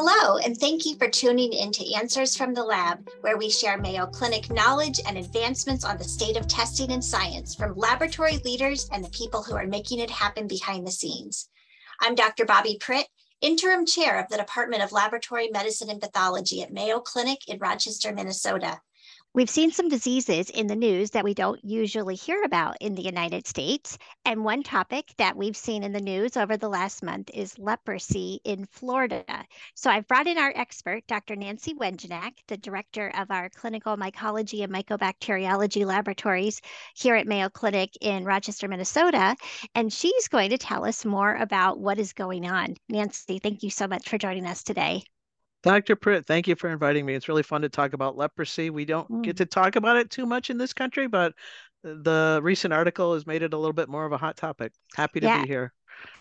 Hello, and thank you for tuning in to Answers from the Lab, where we share Mayo Clinic knowledge and advancements on the state of testing and science from laboratory leaders and the people who are making it happen behind the scenes. I'm Dr. Bobbi Pritt, interim chair of the Department of Laboratory Medicine and Pathology at Mayo Clinic in Rochester, Minnesota. We've seen some diseases in the news that we don't usually hear about in the United States. And one topic that we've seen in the news over the last month is leprosy in Florida. So I've brought in our expert, Dr. Nancy Wengenack, the director of our clinical mycology and mycobacteriology laboratories here at Mayo Clinic in Rochester, Minnesota. And she's going to tell us more about what is going on. Nancy, thank you so much for joining us today. Dr. Pritt, thank you for inviting me. It's really fun to talk about leprosy. We don't mm. get to talk about it too much in this country, but the recent article has made it a little bit more of a hot topic. Happy to yeah, be here.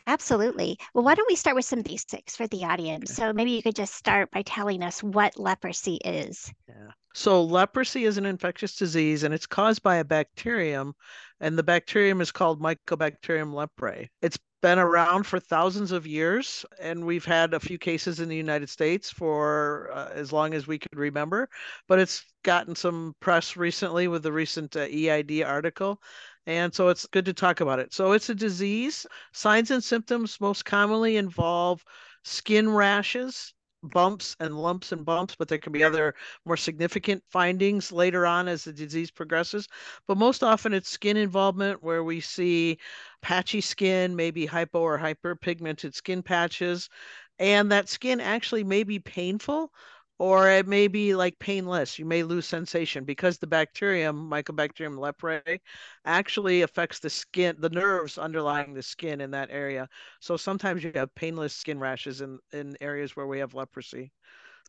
Absolutely. Well, why don't we start with some basics for the audience? So maybe you could just start by telling us what leprosy is. Yeah. So leprosy is an infectious disease and it's caused by a bacterium and the bacterium is called Mycobacterium leprae. It's been around for thousands of years, and we've had a few cases in the United States for uh, as long as we could remember. But it's gotten some press recently with the recent uh, EID article. And so it's good to talk about it. So it's a disease. Signs and symptoms most commonly involve skin rashes, bumps and lumps and bumps, but there can be other more significant findings later on as the disease progresses. But most often it's skin involvement where we see patchy skin, maybe hypo or hyperpigmented skin patches, and that skin actually may be painful or it may be like painless. You may lose sensation because the bacterium, Mycobacterium leprae, actually affects the skin, the nerves underlying the skin in that area. So sometimes you have painless skin rashes in, in areas where we have leprosy.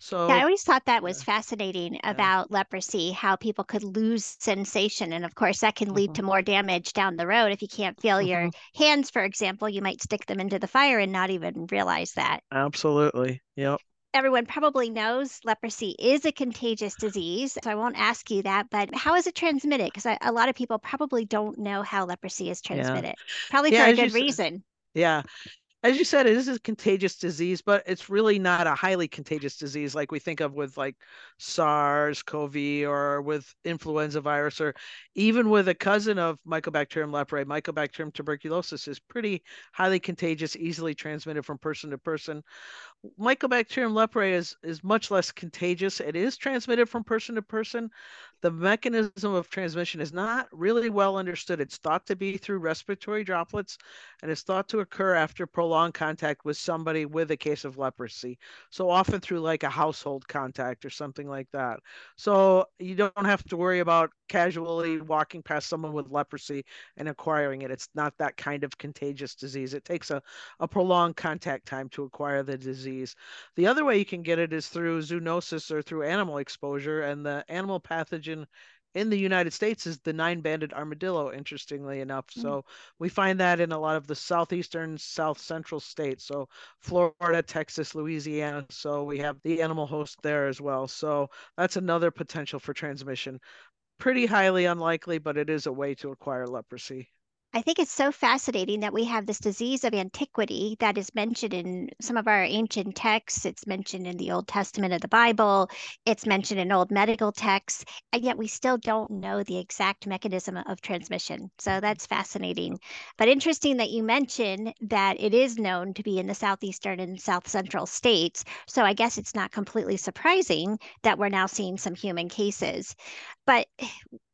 So yeah, I always thought that was fascinating yeah. about leprosy, how people could lose sensation. And of course, that can lead mm-hmm. to more damage down the road. If you can't feel mm-hmm. your hands, for example, you might stick them into the fire and not even realize that. Absolutely. Yep everyone probably knows leprosy is a contagious disease. So I won't ask you that, but how is it transmitted? Because a lot of people probably don't know how leprosy is transmitted, yeah. probably yeah, for a good reason. Yeah as you said, it is a contagious disease, but it's really not a highly contagious disease like we think of with like SARS, CoV, or with influenza virus, or even with a cousin of Mycobacterium leprae, Mycobacterium tuberculosis is pretty highly contagious, easily transmitted from person to person. Mycobacterium leprae is is much less contagious. It is transmitted from person to person. The mechanism of transmission is not really well understood. It's thought to be through respiratory droplets, and it's thought to occur after prolonged contact with somebody with a case of leprosy. So often through like a household contact or something like that. So you don't have to worry about casually walking past someone with leprosy and acquiring it. It's not that kind of contagious disease. It takes a, a prolonged contact time to acquire the disease. The other way you can get it is through zoonosis or through animal exposure, and the animal pathogen in the United States is the nine banded armadillo, interestingly enough. Mm. So we find that in a lot of the southeastern, south central states. So Florida, Texas, Louisiana. So we have the animal host there as well. So that's another potential for transmission pretty highly unlikely, but it is a way to acquire leprosy. I think it's so fascinating that we have this disease of antiquity that is mentioned in some of our ancient texts. It's mentioned in the Old Testament of the Bible, it's mentioned in old medical texts, and yet we still don't know the exact mechanism of transmission. So that's fascinating. But interesting that you mentioned that it is known to be in the southeastern and south central states. So I guess it's not completely surprising that we're now seeing some human cases. But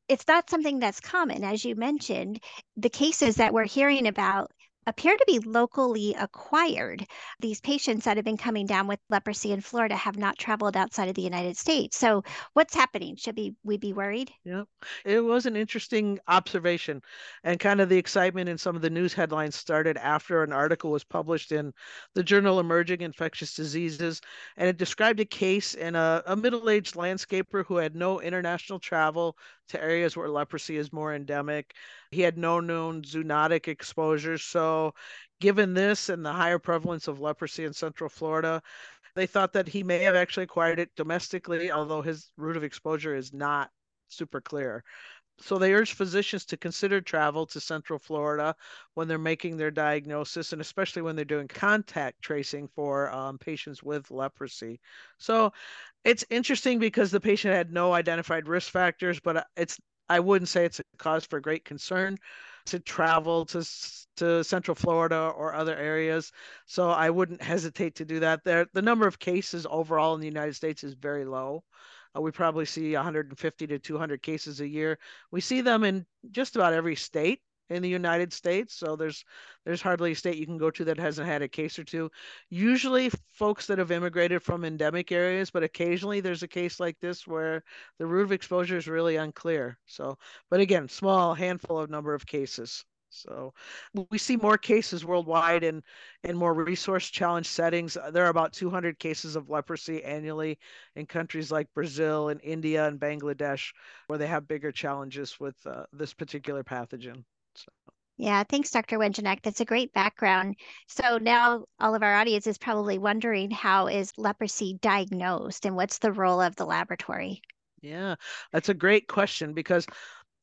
it's not something that's common. As you mentioned, the cases that we're hearing about appear to be locally acquired. These patients that have been coming down with leprosy in Florida have not traveled outside of the United States. So, what's happening? Should we, we be worried? Yeah, it was an interesting observation. And kind of the excitement in some of the news headlines started after an article was published in the journal Emerging Infectious Diseases. And it described a case in a, a middle aged landscaper who had no international travel to areas where leprosy is more endemic. He had no known zoonotic exposures. So, given this and the higher prevalence of leprosy in Central Florida, they thought that he may have actually acquired it domestically, although his route of exposure is not super clear. So they urge physicians to consider travel to Central Florida when they're making their diagnosis, and especially when they're doing contact tracing for um, patients with leprosy. So it's interesting because the patient had no identified risk factors, but uh, it's I wouldn't say it's a cause for great concern to travel to to Central Florida or other areas. So I wouldn't hesitate to do that. There, the number of cases overall in the United States is very low. Uh, we probably see 150 to 200 cases a year. We see them in just about every state in the United States. So there's there's hardly a state you can go to that hasn't had a case or two. Usually folks that have immigrated from endemic areas, but occasionally there's a case like this where the route of exposure is really unclear. So, but again, small handful of number of cases. So we see more cases worldwide in, in more resource challenge settings. There are about 200 cases of leprosy annually in countries like Brazil and India and Bangladesh, where they have bigger challenges with uh, this particular pathogen. So. Yeah, thanks, Dr. Wengenack. That's a great background. So now all of our audience is probably wondering how is leprosy diagnosed and what's the role of the laboratory? Yeah, that's a great question because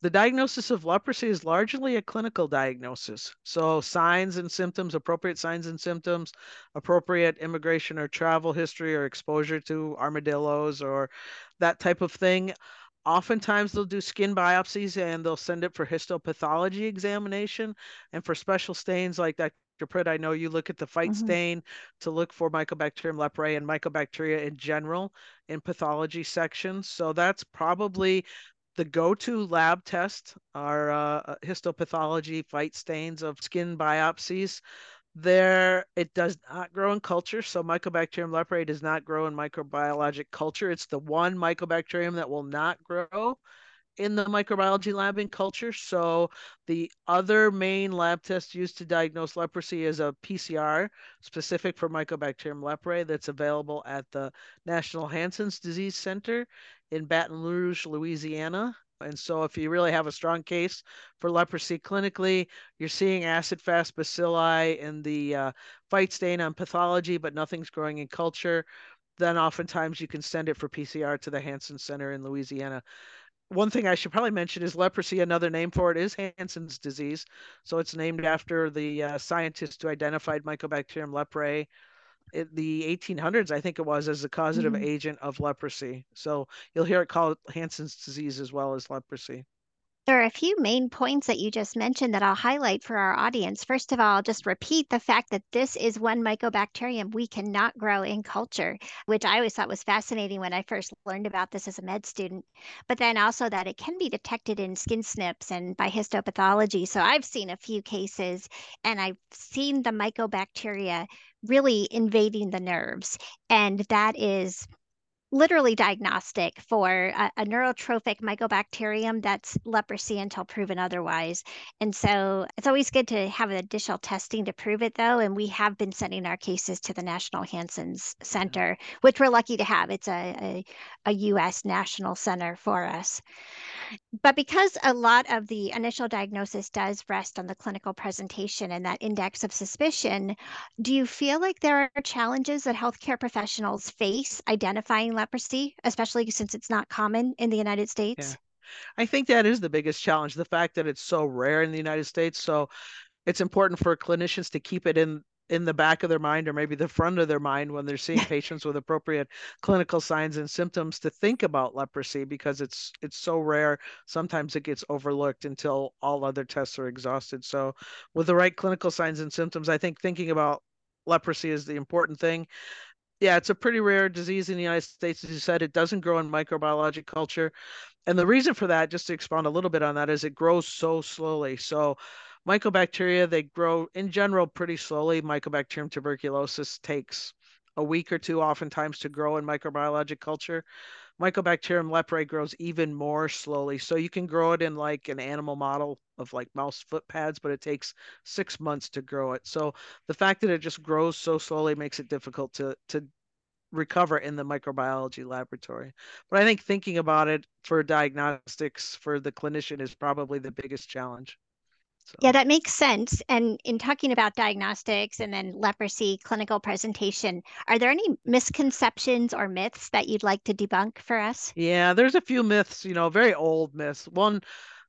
the diagnosis of leprosy is largely a clinical diagnosis. So, signs and symptoms, appropriate signs and symptoms, appropriate immigration or travel history or exposure to armadillos or that type of thing. Oftentimes, they'll do skin biopsies and they'll send it for histopathology examination. And for special stains like that, Pritt, I know you look at the Fite mm-hmm. stain to look for Mycobacterium leprae and mycobacteria in general in pathology sections. So that's probably the go-to lab test are uh, histopathology Fite stains of skin biopsies. There it does not grow in culture so mycobacterium leprae does not grow in microbiologic culture. It's the one mycobacterium that will not grow in the microbiology lab in culture so the other main lab test used to diagnose leprosy is a pcr specific for mycobacterium leprae that's available at the national hansen's disease center in Baton Rouge, Louisiana. And so, if you really have a strong case for leprosy clinically, you're seeing acid fast bacilli in the uh, Fite stain on pathology, but nothing's growing in culture, then oftentimes you can send it for PCR to the Hansen Center in Louisiana. One thing I should probably mention is leprosy. Another name for it is Hansen's disease. So it's named after the uh, scientist who identified Mycobacterium leprae in the 1800s, I think it was, as a causative mm-hmm. agent of leprosy. So you'll hear it called Hansen's disease as well as leprosy. There are a few main points that you just mentioned that I'll highlight for our audience. First of all, just repeat the fact that this is one mycobacterium we cannot grow in culture, which I always thought was fascinating when I first learned about this as a med student. But then also that it can be detected in skin snips and by histopathology. So I've seen a few cases and I've seen the mycobacteria really invading the nerves. And that is literally diagnostic for a, a, neurotropic mycobacterium that's leprosy until proven otherwise. And so it's always good to have additional testing to prove it, though. And we have been sending our cases to the National Hansen's Center, which we're lucky to have. It's a, a, a U.S. national center for us. But because a lot of the initial diagnosis does rest on the clinical presentation and that index of suspicion, do you feel like there are challenges that healthcare professionals face identifying leprosy, especially since it's not common in the United States? Yeah. I think that is the biggest challenge, the fact that it's so rare in the United States. So it's important for clinicians to keep it in in the back of their mind or maybe the front of their mind when they're seeing patients with appropriate clinical signs and symptoms to think about leprosy because it's it's so rare sometimes it gets overlooked until all other tests are exhausted so with the right clinical signs and symptoms i think thinking about leprosy is the important thing yeah, it's a pretty rare disease in the United States. As you said, it doesn't grow in microbiologic culture. And the reason for that, just to expand a little bit on that, is it grows so slowly. So mycobacteria, they grow in general pretty slowly. Mycobacterium tuberculosis takes a week or two oftentimes to grow in microbiologic culture. Mycobacterium leprae grows even more slowly. So you can grow it in like an animal model of like mouse foot pads, but it takes six months to grow it. So the fact that it just grows so slowly makes it difficult to to recover in the microbiology laboratory. But I think thinking about it for diagnostics for the clinician is probably the biggest challenge. So. Yeah, that makes sense. And in talking about diagnostics and then leprosy clinical presentation, are there any misconceptions or myths that you'd like to debunk for us? Yeah, there's a few myths, you know, very old myths. One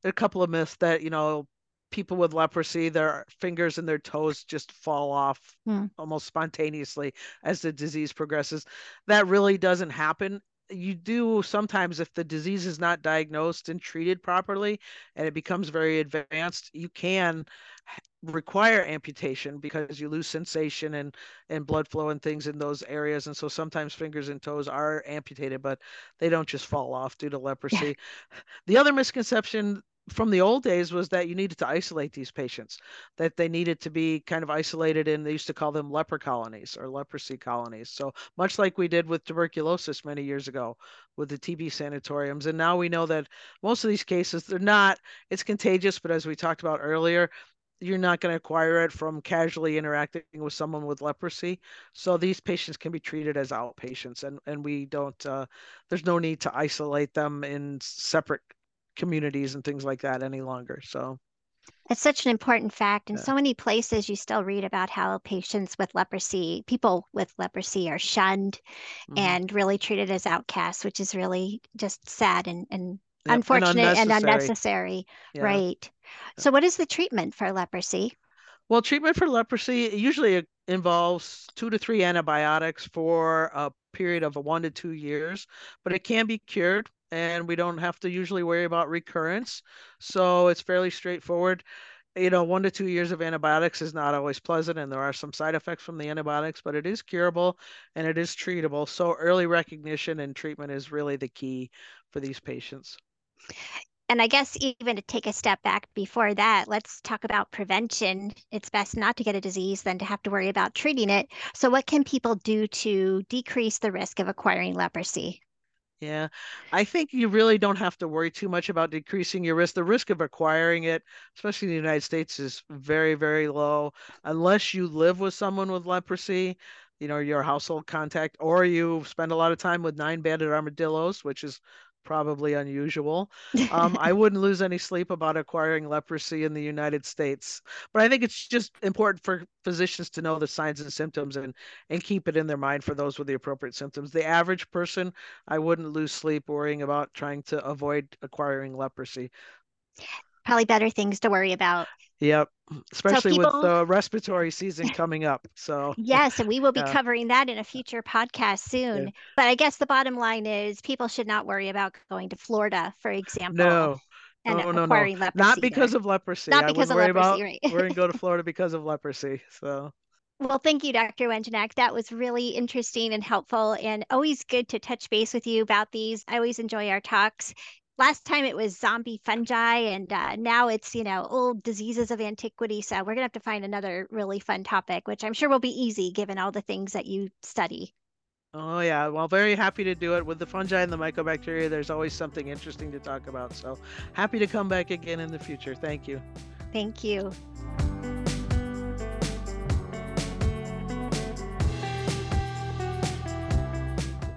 a couple of myths that you know people with leprosy, their fingers and their toes just fall off Hmm. almost spontaneously as the disease progresses. That really doesn't happen. You do sometimes, if the disease is not diagnosed and treated properly and it becomes very advanced, you can require amputation because you lose sensation and and blood flow and things in those areas. And so sometimes fingers and toes are amputated but they don't just fall off due to leprosy. The other misconception from the old days was that you needed to isolate these patients, that they needed to be kind of isolated and they used to call them leper colonies or leprosy colonies. So much like we did with tuberculosis many years ago with the TB sanatoriums. And now we know that most of these cases, they're not, it's contagious, but as we talked about earlier, you're not going to acquire it from casually interacting with someone with leprosy. So these patients can be treated as outpatients, and and we don't. Uh, there's no need to isolate them in separate communities and things like that any longer. So It's such an important fact. In Yeah. so many places, you still read about how patients with leprosy, people with leprosy, are shunned mhm. and really treated as outcasts, which is really just sad and, and Yep, unfortunate and unnecessary. unnecessary. Yeah. Right. So, what is the treatment for leprosy? Well, treatment for leprosy usually involves two to three antibiotics for a period of one to two years, but it can be cured and we don't have to usually worry about recurrence. So it's fairly straightforward. You know, one to two years of antibiotics is not always pleasant, and there are some side effects from the antibiotics, but it is curable and it is treatable. So early recognition and treatment is really the key for these patients. And I guess even to take a step back before that, let's talk about prevention. It's best not to get a disease than to have to worry about treating it. So, what can people do to decrease the risk of acquiring leprosy? Yeah, I think you really don't have to worry too much about decreasing your risk. The risk of acquiring it, especially in the United States, is very, very low unless you live with someone with leprosy, you know, your household contact, or you spend a lot of time with nine-banded armadillos, which is probably unusual. Um, I wouldn't lose any sleep about acquiring leprosy in the United States. But I think it's just important for physicians to know the signs and symptoms and and keep it in their mind for those with the appropriate symptoms. The average person, I wouldn't lose sleep worrying about trying to avoid acquiring leprosy. Probably better things to worry about. Yep, especially people- with the respiratory season coming up. So Yes, and we will be Yeah. covering that in a future podcast soon. But I guess the bottom line is people should not worry about going to Florida, for example, no, and no, no, no. acquiring leprosy. not because of leprosy. not I because of leprosy, about right? we're going to go to Florida because of leprosy. So Well, thank you, Dr. Wengenack. That was really interesting and helpful, and always good to touch base with you about these. I always enjoy our talks. Last time it was zombie fungi, and uh, now it's you know old diseases of antiquity. So we're gonna have to find another really fun topic, which I'm sure will be easy given all the things that you study. Oh yeah, well, very happy to do it with the fungi and the mycobacteria. There's always something interesting to talk about. So happy to come back again in the future. Thank you. Thank you.